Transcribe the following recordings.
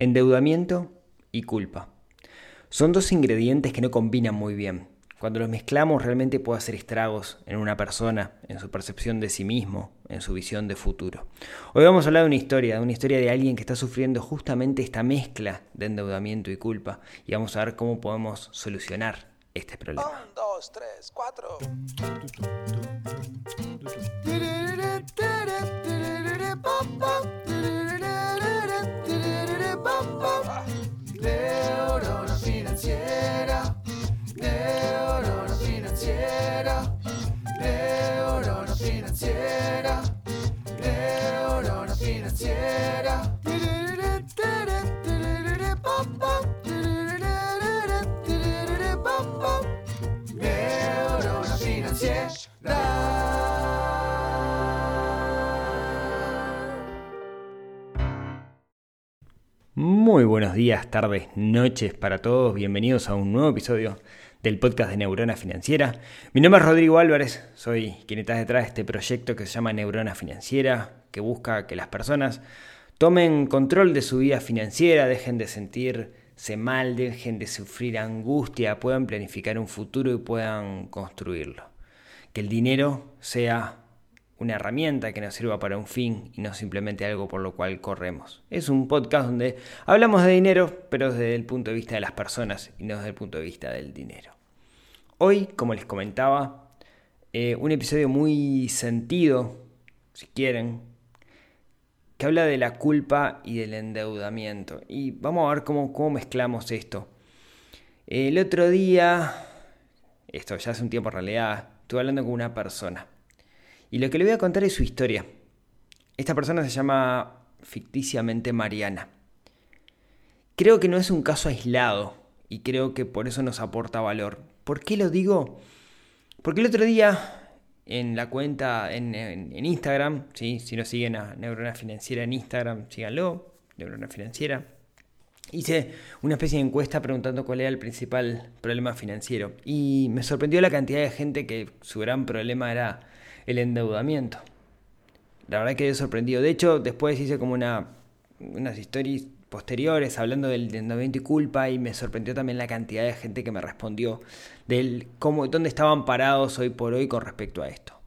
Endeudamiento y culpa. Son dos ingredientes que no combinan muy bien. Cuando los mezclamos realmente puede hacer estragos en una persona, en su percepción de sí mismo, en su visión de futuro. Hoy vamos a hablar de una historia, de una historia de alguien que está sufriendo justamente esta mezcla de endeudamiento y culpa y vamos a ver cómo podemos solucionar este problema. Un, dos, tres, cuatro. Financiera, neurona financiera, neurona financiera. Neurona financiera. Muy buenos días, tardes, noches para todos. Bienvenidos a un nuevo episodio del podcast de Neurona Financiera. Mi nombre es Rodrigo Álvarez, soy quien está detrás de este proyecto que se llama Neurona Financiera, que busca que las personas tomen control de su vida financiera, dejen de sentirse mal, dejen de sufrir angustia, puedan planificar un futuro y puedan construirlo. Que el dinero sea una herramienta que nos sirva para un fin y no simplemente algo por lo cual corremos. Es un podcast donde hablamos de dinero, pero desde el punto de vista de las personas y no desde el punto de vista del dinero. Hoy, como les comentaba, eh, un episodio muy sentido, si quieren, que habla de la culpa y del endeudamiento. Y vamos a ver cómo, cómo mezclamos esto. El otro día, esto ya hace un tiempo en realidad, estuve hablando con una persona. Y lo que le voy a contar es su historia. Esta persona se llama ficticiamente Mariana. Creo que no es un caso aislado y creo que por eso nos aporta valor. ¿Por qué lo digo? Porque el otro día en la cuenta en, en- en Instagram, ¿sí? si no siguen a Neurona Financiera en Instagram, síganlo, Neurona Financiera. Hice una especie de encuesta preguntando cuál era el principal problema financiero y me sorprendió la cantidad de gente que su gran problema era el endeudamiento. La verdad que he sorprendido. De hecho, después hice como una, unas stories posteriores hablando del endeudamiento y culpa y me sorprendió también la cantidad de gente que me respondió del cómo, dónde estaban parados hoy por hoy con respecto a esto.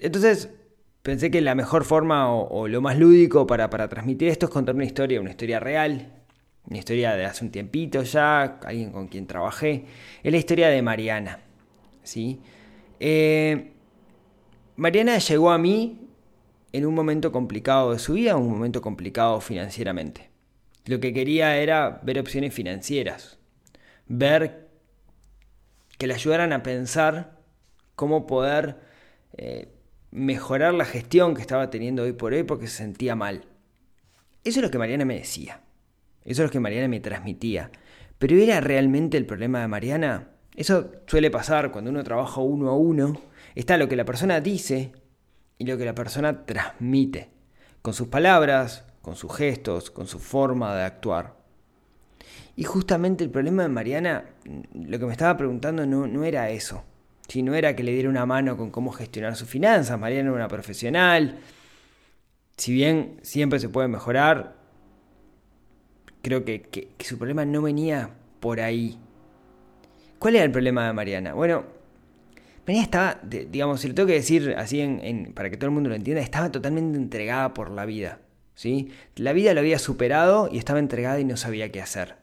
Entonces pensé que la mejor forma o, o lo más lúdico para, para transmitir esto es contar una historia, una historia real, una historia de hace un tiempito ya, alguien con quien trabajé. Es la historia de Mariana. ¿sí? Eh, Mariana llegó a mí en un momento complicado de su vida, un momento complicado financieramente. Lo que quería era ver opciones financieras, ver que le ayudaran a pensar cómo poder eh, mejorar la gestión que estaba teniendo hoy por hoy porque se sentía mal. Eso es lo que Mariana me decía. Eso es lo que Mariana me transmitía. Pero ¿era realmente el problema de Mariana? Eso suele pasar cuando uno trabaja uno a uno. Está lo que la persona dice y lo que la persona transmite. Con sus palabras, con sus gestos, con su forma de actuar. Y justamente el problema de Mariana, lo que me estaba preguntando no, no era eso. Si no era que le diera una mano con cómo gestionar sus finanzas. Mariana era una profesional. Si bien siempre se puede mejorar, creo que- que su problema no venía por ahí. ¿Cuál era el problema de Mariana? Bueno, Mariana estaba, digamos, si lo tengo que decir así en, en- para que todo el mundo lo entienda, estaba totalmente entregada por la vida. ¿sí? La vida lo había superado y estaba entregada y no sabía qué hacer.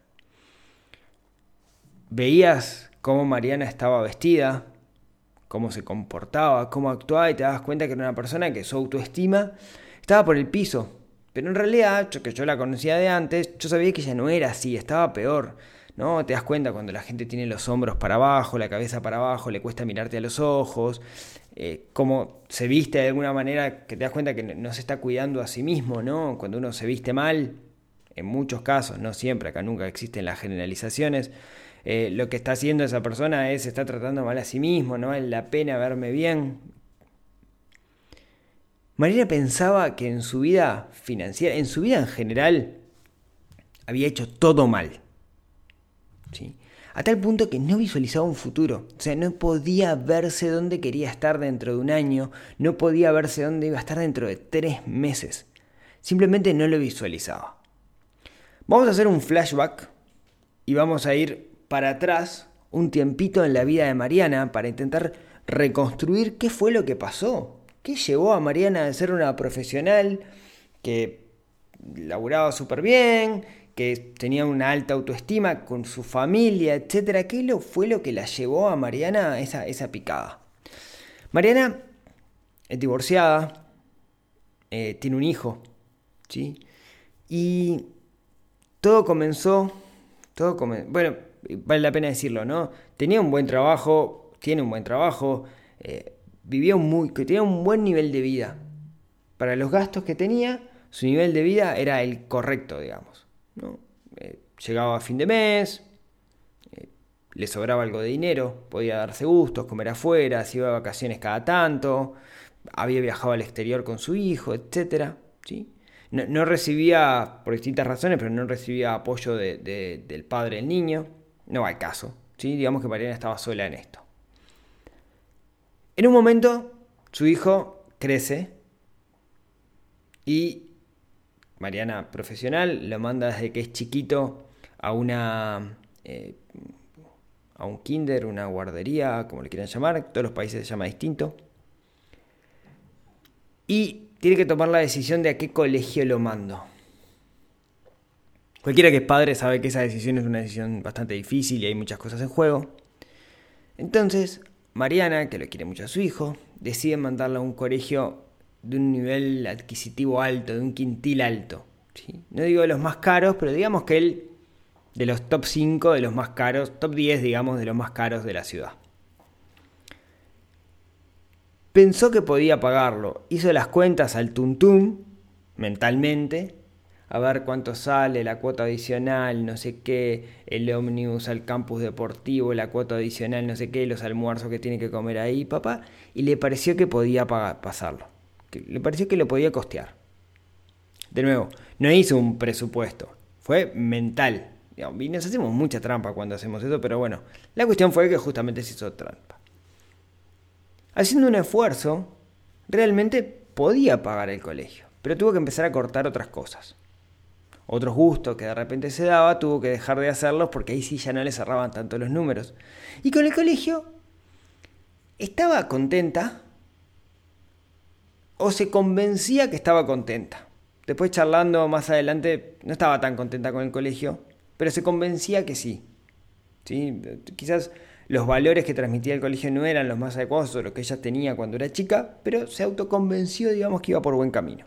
Veías cómo Mariana estaba vestida, cómo se comportaba, cómo actuaba y te das cuenta que era una persona que su autoestima estaba por el piso. Pero en realidad, yo que yo la conocía de antes, yo sabía que ella no era así, estaba peor. ¿No? Te das cuenta cuando la gente tiene los hombros para abajo, la cabeza para abajo, le cuesta mirarte a los ojos, eh, cómo se viste de alguna manera que te das cuenta que no se está cuidando a sí mismo, ¿no? Cuando uno se viste mal, en muchos casos, no siempre, acá nunca existen las generalizaciones, eh, lo que está haciendo esa persona es, está tratando mal a sí mismo, no vale la pena verme bien. Mariana pensaba que en su vida financiera, en su vida en general, había hecho todo mal. A tal punto que no visualizaba un futuro. O sea, no podía verse dónde quería estar dentro de un año, no podía verse dónde iba a estar dentro de tres meses. Simplemente no lo visualizaba. Vamos a hacer un flashback y vamos a ir para atrás un tiempito en la vida de Mariana para intentar reconstruir qué fue lo que pasó. ¿Qué llevó a Mariana a ser una profesional que laburaba súper bien, que tenía una alta autoestima con su familia, etcétera? ¿Qué lo, fue lo que la llevó a Mariana a esa, esa picada? Mariana es divorciada, eh, tiene un hijo, ¿sí? Y todo comenzó, todo bueno, vale la pena decirlo, ¿no? Tenía un buen trabajo, tiene un buen trabajo, eh, vivía muy, que tenía un buen nivel de vida. Para los gastos que tenía, su nivel de vida era el correcto, digamos. ¿No? Eh, llegaba a fin de mes, eh, le sobraba algo de dinero, podía darse gustos, comer afuera, se iba de vacaciones cada tanto, había viajado al exterior con su hijo, etc. ¿sí? No, recibía, por distintas razones, pero no recibía apoyo del padre del niño. No va al caso. ¿sí? Digamos que Mariana estaba sola en esto. En un momento, su hijo crece y Mariana, profesional, lo manda desde que es chiquito a una. Eh, a un kinder, una guardería, como le quieran llamar, todos los países se llama distinto. Y tiene que tomar la decisión de a qué colegio lo mando. Cualquiera que es padre sabe que esa decisión es una decisión bastante difícil y hay muchas cosas en juego. Entonces, Mariana, que lo quiere mucho a su hijo, decide mandarlo a un colegio de un nivel adquisitivo alto, de un quintil alto. No digo de los más caros, pero digamos que él de los top 5 de los más caros, top 10 digamos de los más caros de la ciudad. Pensó que podía pagarlo, hizo las cuentas al tuntum mentalmente, a ver cuánto sale la cuota adicional, no sé qué, el ómnibus al campus deportivo, la cuota adicional, no sé qué, los almuerzos que tiene que comer ahí, papá, y le pareció que podía pagar, pasarlo le pareció que lo podía costear. De nuevo, no hizo un presupuesto, fue mental. Y nos hacemos mucha trampa cuando hacemos eso, pero bueno, la cuestión fue que justamente se hizo trampa. Haciendo un esfuerzo, realmente podía pagar el colegio, pero tuvo que empezar a cortar otras cosas. Otros gustos que de repente se daba, tuvo que dejar de hacerlos porque ahí sí ya no le cerraban tanto los números. Y con el colegio estaba contenta, o se convencía que estaba contenta. Después charlando más adelante, no estaba tan contenta con el colegio, pero se convencía que sí. ¿Sí? Quizás los valores que transmitía el colegio no eran los más adecuados o lo que ella tenía cuando era chica, pero se autoconvenció, digamos, que iba por buen camino.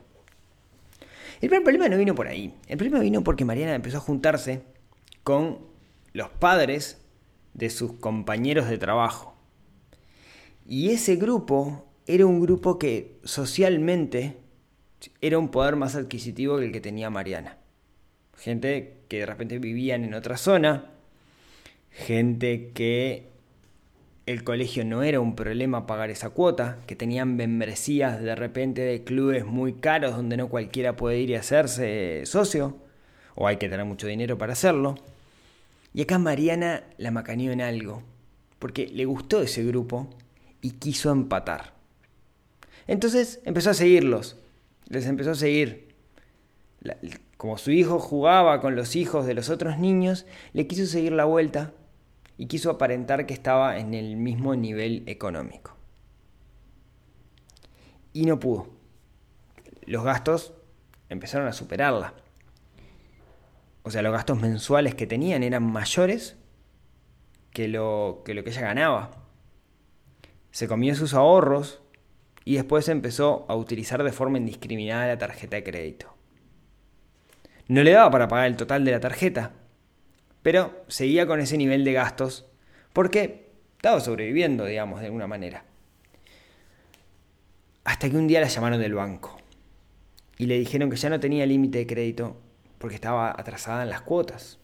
El primer problema no vino por ahí. El problema vino porque Mariana empezó a juntarse con los padres de sus compañeros de trabajo. Y ese grupo era un grupo que socialmente era un poder más adquisitivo que el que tenía Mariana. Gente que de repente vivían en otra zona, gente que el colegio no era un problema pagar esa cuota, que tenían membresías de repente de clubes muy caros donde no cualquiera puede ir y hacerse socio, o hay que tener mucho dinero para hacerlo. Y acá Mariana la macaneó en algo, porque le gustó ese grupo y quiso empatar. Entonces empezó a seguirlos, les empezó a seguir. como su hijo jugaba con los hijos de los otros niños, le quiso seguir la vuelta y quiso aparentar que estaba en el mismo nivel económico. Y no pudo. Los gastos empezaron a superarla. O sea, los gastos mensuales que tenían eran mayores que lo que, lo que ella ganaba. Se comió sus ahorros y después empezó a utilizar de forma indiscriminada la tarjeta de crédito. No le daba para pagar el total de la tarjeta, pero seguía con ese nivel de gastos porque estaba sobreviviendo, digamos, de alguna manera. Hasta que un día la llamaron del banco y le dijeron que ya no tenía límite de crédito porque estaba atrasada en las cuotas.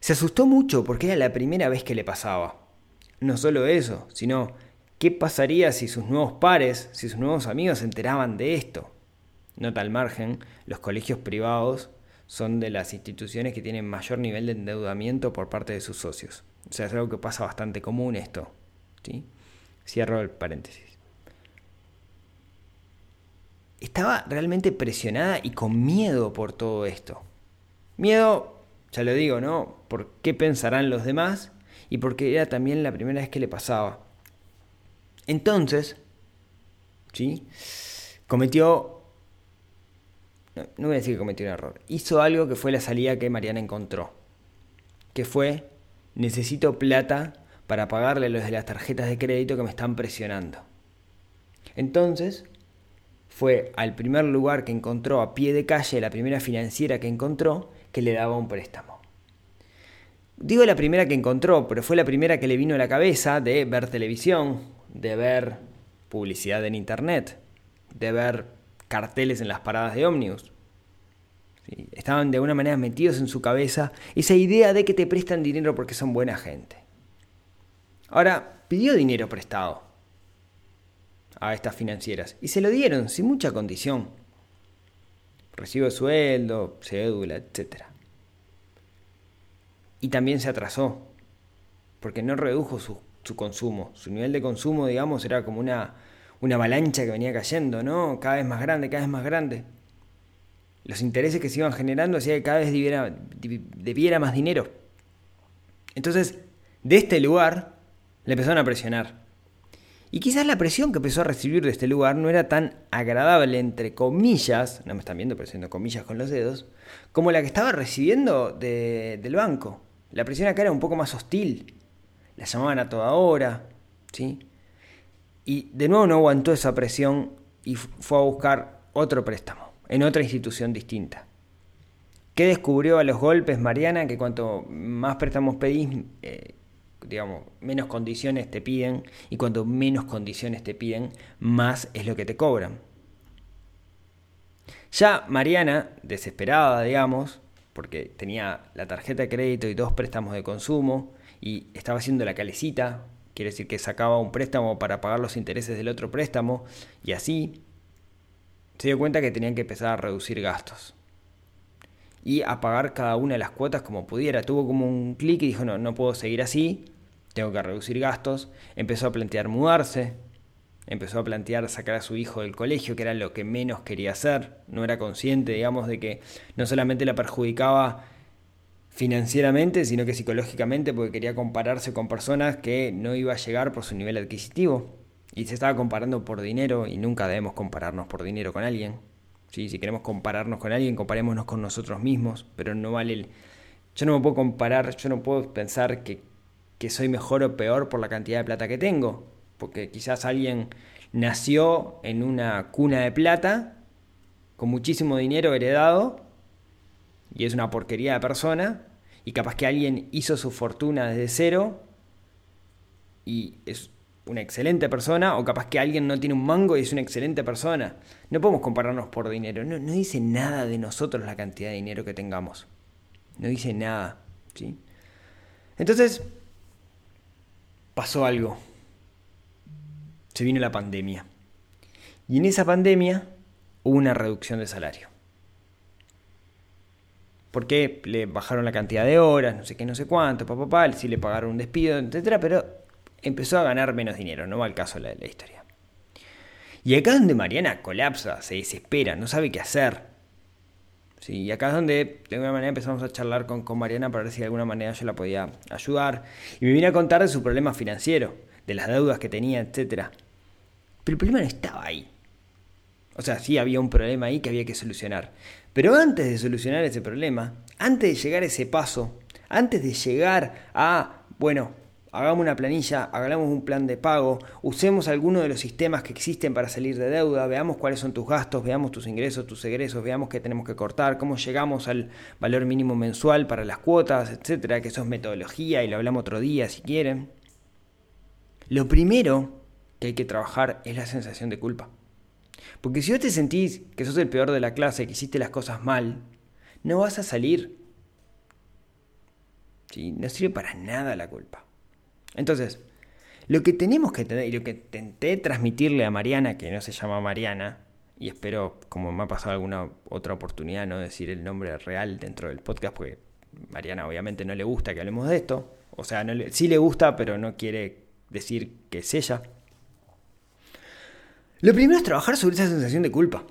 Se asustó mucho porque era la primera vez que le pasaba. No solo eso, sino ¿Qué pasaría si sus nuevos pares, si sus nuevos amigos se enteraban de esto? Nota al margen, los colegios privados son de las instituciones que tienen mayor nivel de endeudamiento por parte de sus socios. O sea, es algo que pasa bastante común esto. ¿sí? Cierro el paréntesis. estaba realmente presionada y con miedo por todo esto. Miedo, ya lo digo, ¿no? Por qué pensarán los demás y porque era también la primera vez que le pasaba. Entonces, ¿sí? Cometió, no, voy a decir que cometió un error, hizo algo que fue la salida que Mariana encontró, que fue, necesito plata para pagarle los de las tarjetas de crédito que me están presionando. Entonces, fue al primer lugar que encontró a pie de calle, la primera financiera que encontró, que le daba un préstamo. Digo la primera que encontró, pero fue la primera que le vino a la cabeza de ver televisión, de ver publicidad en internet, de ver carteles en las paradas de ómnibus. Estaban de alguna manera metidos en su cabeza esa idea de que te prestan dinero porque son buena gente. Ahora, pidió dinero prestado a estas financieras y se lo dieron sin mucha condición. Recibo sueldo, cédula, etc. Y también se atrasó, porque no redujo su, su, consumo. Su nivel de consumo, digamos, era como una, una avalancha que venía cayendo, ¿no? Cada vez más grande, cada vez más grande. Los intereses que se iban generando hacía que cada vez debiera, más dinero. Entonces, de este lugar, le empezaron a presionar. Y quizás la presión que empezó a recibir de este lugar no era tan agradable, entre comillas, no me están viendo, pero haciendo comillas con los dedos, como la que estaba recibiendo de, del banco. La presión acá era un poco más hostil. La llamaban a toda hora, ¿sí? Y de nuevo no aguantó esa presión y fue a buscar otro préstamo, en otra institución distinta. ¿Qué descubrió a los golpes Mariana? Que cuanto más préstamos pedís, eh, digamos, menos condiciones te piden y cuanto menos condiciones te piden, más es lo que te cobran. Ya Mariana, desesperada, digamos, porque tenía la tarjeta de crédito y dos préstamos de consumo y estaba haciendo la calecita, quiere decir que sacaba un préstamo para pagar los intereses del otro préstamo y así se dio cuenta que tenían que empezar a reducir gastos y a pagar cada una de las cuotas como pudiera. Tuvo como un clic y dijo, no, no puedo seguir así, tengo que reducir gastos. Empezó a plantear mudarse, empezó a plantear sacar a su hijo del colegio, que era lo que menos quería hacer. No era consciente, digamos, de que no solamente la perjudicaba financieramente, sino que psicológicamente, porque quería compararse con personas que no iba a llegar por su nivel adquisitivo. Y se estaba comparando por dinero y nunca debemos compararnos por dinero con alguien. ¿Sí? Si queremos compararnos con alguien, comparémonos con nosotros mismos, pero no vale el... Yo no me puedo comparar, yo no puedo pensar que, que soy mejor o peor por la cantidad de plata que tengo, porque quizás alguien nació en una cuna de plata, con muchísimo dinero heredado, y es una porquería de persona, y capaz que alguien hizo su fortuna desde cero, y es una excelente persona, o capaz que alguien no tiene un mango y es una excelente persona. No podemos compararnos por dinero. No, no dice nada de nosotros la cantidad de dinero que tengamos. No dice nada. ¿sí? Entonces, pasó algo. Se vino la pandemia. Y en esa pandemia hubo una reducción de salario. Porque le bajaron la cantidad de horas, no sé qué, no sé cuánto, papá, papá, sí le pagaron un despido, etcétera, pero empezó a ganar menos dinero, no va al caso de la, historia. Y acá es donde Mariana colapsa, se desespera, no sabe qué hacer. Sí, y acá es donde de alguna manera empezamos a charlar con, con, Mariana para ver si de alguna manera yo la podía ayudar. Y me vine a contar de su problema financiero, de las deudas que tenía, etc. Pero el problema no estaba ahí. O sea, sí había un problema ahí que había que solucionar. Pero antes de solucionar ese problema, antes de llegar a ese paso, antes de llegar a, bueno, hagamos una planilla, hagamos un plan de pago, usemos alguno de los sistemas que existen para salir de deuda, veamos cuáles son tus gastos, veamos tus ingresos, tus egresos, veamos qué tenemos que cortar, cómo llegamos al valor mínimo mensual para las cuotas, etcétera, que eso es metodología y lo hablamos otro día si quieren. Lo primero que hay que trabajar es la sensación de culpa. Porque si vos te sentís que sos el peor de la clase, que hiciste las cosas mal, no vas a salir. ¿Sí? No sirve para nada la culpa. Entonces, lo que tenemos que tener y lo que intenté transmitirle a Mariana, que no se llama Mariana, y espero, como me ha pasado alguna otra oportunidad, no decir el nombre real dentro del podcast, porque Mariana obviamente no le gusta que hablemos de esto. O sea, no le, sí le gusta, pero no quiere decir que es ella. Lo primero es trabajar sobre esa sensación de culpa.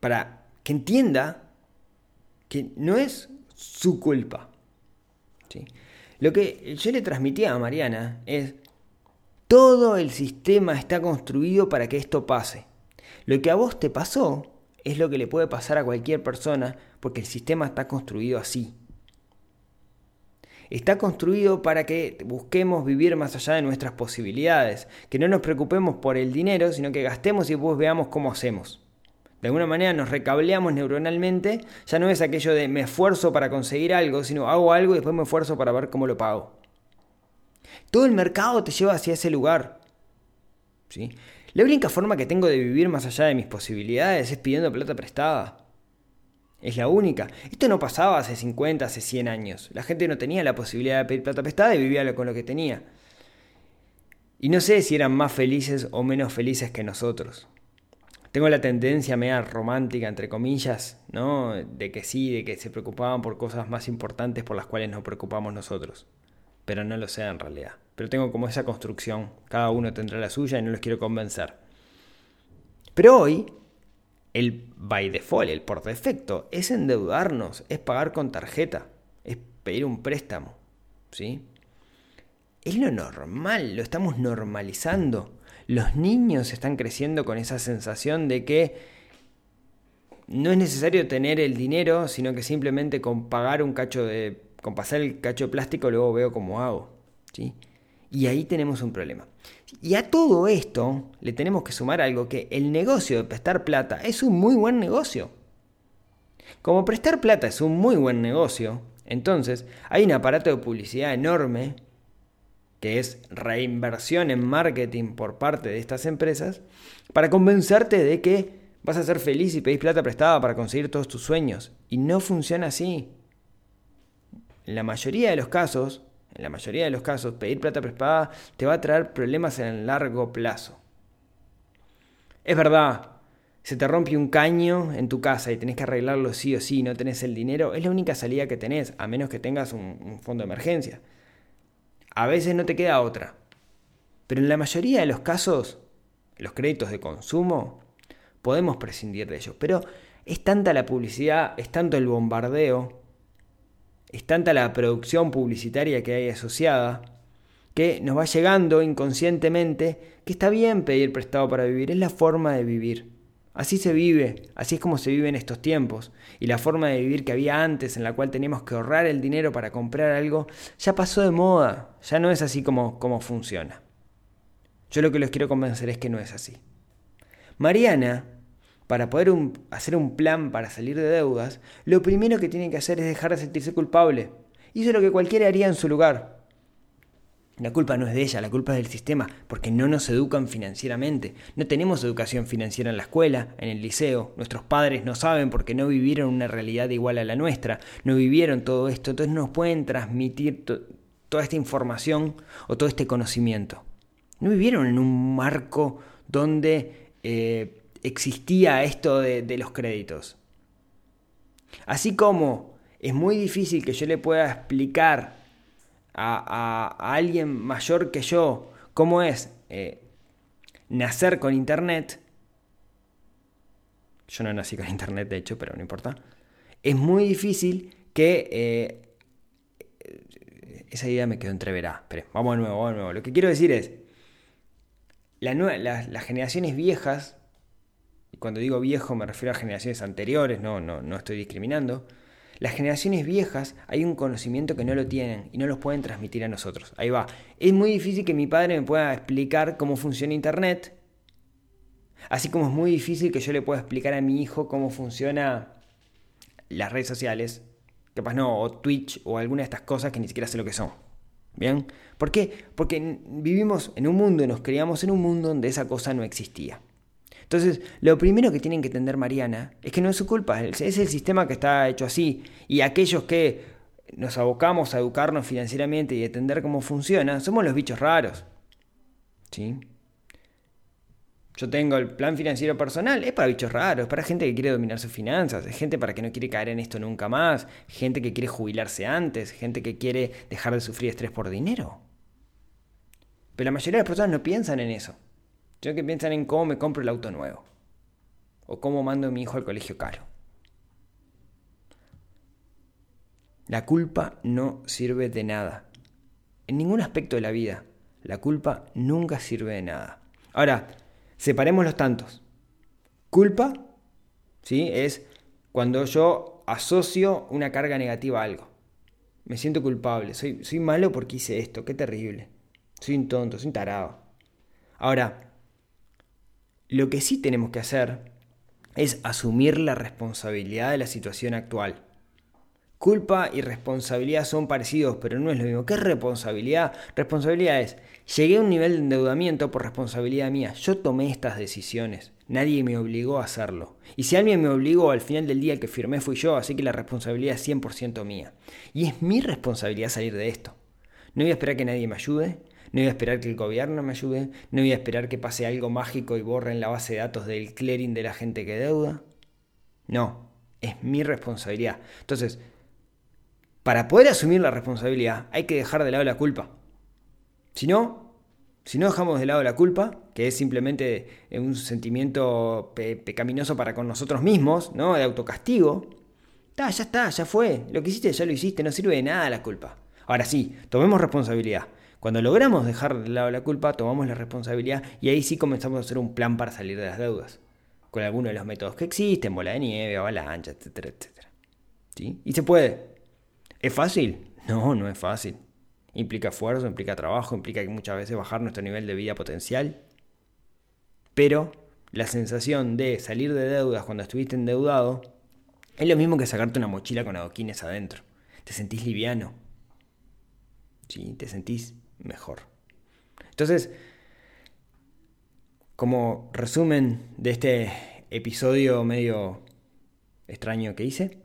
para que entienda que no es su culpa. ¿sí? Lo que yo le transmitía a Mariana es, todo el sistema está construido para que esto pase. Lo que a vos te pasó es lo que le puede pasar a cualquier persona porque el sistema está construido así. Está construido para que busquemos vivir más allá de nuestras posibilidades, que no nos preocupemos por el dinero, sino que gastemos y después veamos cómo hacemos. De alguna manera nos recableamos neuronalmente, ya no es aquello de me esfuerzo para conseguir algo, sino hago algo y después me esfuerzo para ver cómo lo pago. Todo el mercado te lleva hacia ese lugar. ¿sí? La única forma que tengo de vivir más allá de mis posibilidades es pidiendo plata prestada. Es la única. Esto no pasaba hace 50, hace 100 años. La gente no tenía la posibilidad de pedir plata prestada y vivía con lo que tenía. Y no sé si eran más felices o menos felices que nosotros. Tengo la tendencia media romántica, entre comillas, ¿no? De que sí, de que se preocupaban por cosas más importantes por las cuales nos preocupamos nosotros. Pero no lo sé en realidad. Pero tengo como esa construcción. Cada uno tendrá la suya y no los quiero convencer. Pero hoy el by default, el por defecto, es endeudarnos, es pagar con tarjeta, es pedir un préstamo. ¿Sí? Es lo normal, lo estamos normalizando. Los niños están creciendo con esa sensación de que no es necesario tener el dinero, sino que simplemente con pagar un cacho de. con pasar el cacho de plástico, luego veo cómo hago. ¿sí? Y ahí tenemos un problema. Y a todo esto le tenemos que sumar algo que el negocio de prestar plata es un muy buen negocio. Como prestar plata es un muy buen negocio, entonces hay un aparato de publicidad enorme que es reinversión en marketing por parte de estas empresas para convencerte de que vas a ser feliz y pedís plata prestada para conseguir todos tus sueños. Y no funciona así. En la mayoría de los casos, en la mayoría de los casos, pedir plata prestada te va a traer problemas en el largo plazo. Es verdad, se te rompe un caño en tu casa y tenés que arreglarlo sí o sí, no tenés el dinero, es la única salida que tenés, a menos que tengas un, un fondo de emergencia. A veces no te queda otra. Pero en la mayoría de los casos, los créditos de consumo, podemos prescindir de ellos. Pero es tanta la publicidad, es tanto el bombardeo, es tanta la producción publicitaria que hay asociada, que nos va llegando inconscientemente que está bien pedir prestado para vivir, es la forma de vivir. Así se vive, así es como se vive en estos tiempos. Y la forma de vivir que había antes, en la cual teníamos que ahorrar el dinero para comprar algo, ya pasó de moda, ya no es así como, como funciona. Yo lo que les quiero convencer es que no es así. Mariana, para poder hacer un plan para salir de deudas, lo primero que tiene que hacer es dejar de sentirse culpable. Hizo lo que cualquiera haría en su lugar. La culpa no es de ella, la culpa es del sistema, porque no nos educan financieramente. No tenemos educación financiera en la escuela, en el liceo. Nuestros padres no saben porque no vivieron una realidad igual a la nuestra, no vivieron todo esto, entonces no nos pueden transmitir toda esta información o todo este conocimiento. No vivieron en un marco donde eh, existía esto de, los créditos. Así como es muy difícil que yo le pueda explicar a, alguien mayor que yo cómo es eh, nacer con Internet, yo no nací con Internet de hecho, pero no importa, es muy difícil que... Eh, esa idea me quedó entreverada. Pero vamos de nuevo, vamos de nuevo. Lo que quiero decir es, las generaciones viejas, y cuando digo viejo me refiero a generaciones anteriores, no, no, no estoy discriminando, las generaciones viejas hay un conocimiento que no lo tienen y no los pueden transmitir a nosotros. Ahí va. Es muy difícil que mi padre me pueda explicar cómo funciona Internet, así como es muy difícil que yo le pueda explicar a mi hijo cómo funciona las redes sociales, capaz no, o Twitch o alguna de estas cosas que ni siquiera sé lo que son. ¿Bien? ¿Por qué? Porque vivimos en un mundo, nos criamos en un mundo donde esa cosa no existía. Entonces, lo primero que tienen que entender Mariana es que no es su culpa, es el sistema que está hecho así. Y aquellos que nos abocamos a educarnos financieramente y entender cómo funciona, somos los bichos raros. ¿Sí? Yo tengo el plan financiero personal, es para bichos raros, es para gente que quiere dominar sus finanzas, es gente para que no quiere caer en esto nunca más, gente que quiere jubilarse antes, gente que quiere dejar de sufrir estrés por dinero. Pero la mayoría de las personas no piensan en eso. Que piensan en cómo me compro el auto nuevo. o cómo mando a mi hijo al colegio caro. La culpa no sirve de nada. En ningún aspecto de la vida, la culpa nunca sirve de nada. Ahora, separemos los tantos. Culpa, ¿sí? Es cuando yo asocio una carga negativa a algo. Me siento culpable, soy, soy malo porque hice esto, qué terrible. Soy un tonto, soy un tarado. Ahora, lo que sí tenemos que hacer es asumir la responsabilidad de la situación actual. Culpa y responsabilidad son parecidos, pero no es lo mismo. ¿Qué es responsabilidad? Responsabilidad es, llegué a un nivel de endeudamiento por responsabilidad mía. Yo tomé estas decisiones. Nadie me obligó a hacerlo. Y si alguien me obligó, al final del día el que firmé fui yo, así que la responsabilidad es 100% mía. Y es mi responsabilidad salir de esto. No voy a esperar que nadie me ayude, no voy a esperar que el gobierno me ayude, no voy a esperar que pase algo mágico y borren la base de datos del clearing de la gente que deuda. No, es mi responsabilidad. Entonces, para poder asumir la responsabilidad hay que dejar de lado la culpa. Si no, si no dejamos de lado la culpa, que es simplemente un sentimiento pecaminoso para con nosotros mismos, ¿no? De autocastigo, ya está, ya fue. Lo que hiciste ya lo hiciste, no sirve de nada la culpa. Ahora sí, tomemos responsabilidad. Cuando logramos dejar de lado la culpa, tomamos la responsabilidad y ahí sí comenzamos a hacer un plan para salir de las deudas. Con alguno de los métodos que existen, bola de nieve, avalancha, etcétera, etcétera. ¿Sí? Y se puede. ¿Es fácil? No, no es fácil. Implica esfuerzo, implica trabajo, implica que muchas veces bajar nuestro nivel de vida potencial. Pero la sensación de salir de deudas cuando estuviste endeudado es lo mismo que sacarte una mochila con adoquines adentro. Te sentís liviano. ¿Sí? Te sentís mejor. Entonces, como resumen de este episodio medio extraño que hice,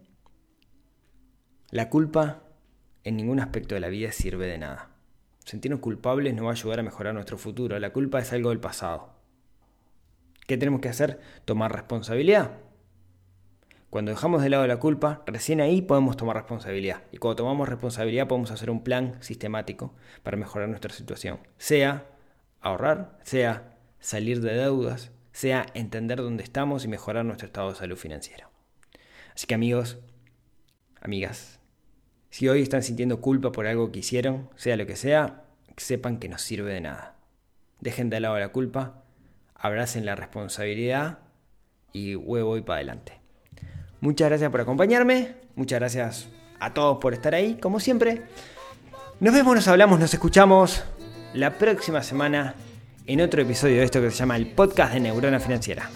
la culpa en ningún aspecto de la vida sirve de nada. Sentirnos culpables no va a ayudar a mejorar nuestro futuro. La culpa es algo del pasado. ¿Qué tenemos que hacer? Tomar responsabilidad. Cuando dejamos de lado la culpa, recién ahí podemos tomar responsabilidad. Y cuando tomamos responsabilidad podemos hacer un plan sistemático para mejorar nuestra situación. Sea ahorrar, sea salir de deudas, sea entender dónde estamos y mejorar nuestro estado de salud financiero. Así que amigos, amigas, si hoy están sintiendo culpa por algo que hicieron, sea lo que sea, sepan que no sirve de nada. Dejen de lado la culpa, abracen la responsabilidad y huevo y para adelante. Muchas gracias por acompañarme, muchas gracias a todos por estar ahí, como siempre. Nos vemos, nos hablamos, nos escuchamos la próxima semana en otro episodio de esto que se llama el podcast de Neurona Financiera.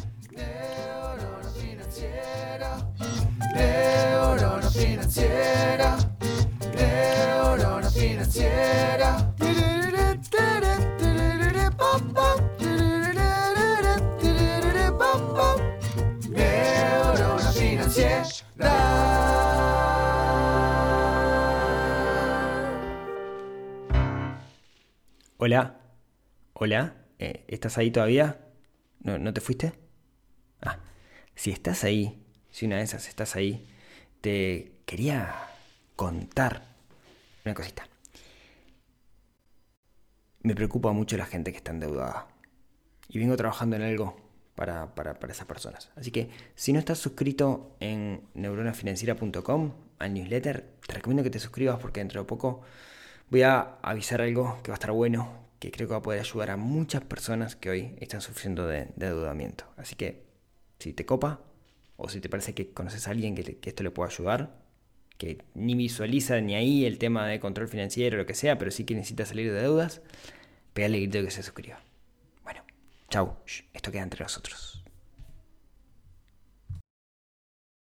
Hola, hola, eh, ¿estás ahí todavía? ¿No, ¿No te fuiste? Ah, si estás ahí, si una de esas estás ahí, te quería contar una cosita. Me preocupa mucho la gente que está endeudada. Y vengo trabajando en algo para, para, para esas personas. Así que si no estás suscrito en neuronafinanciera.com al newsletter, te recomiendo que te suscribas porque dentro de poco voy a avisar algo que va a estar bueno, que creo que va a poder ayudar a muchas personas que hoy están sufriendo de, de. Así que si te copa o si te parece que conoces a alguien que, esto le pueda ayudar, que ni visualiza ni ahí el tema de control financiero o lo que sea, pero sí que necesita salir de deudas, pégale grito que se suscriba. Bueno, Shh, esto queda entre nosotros.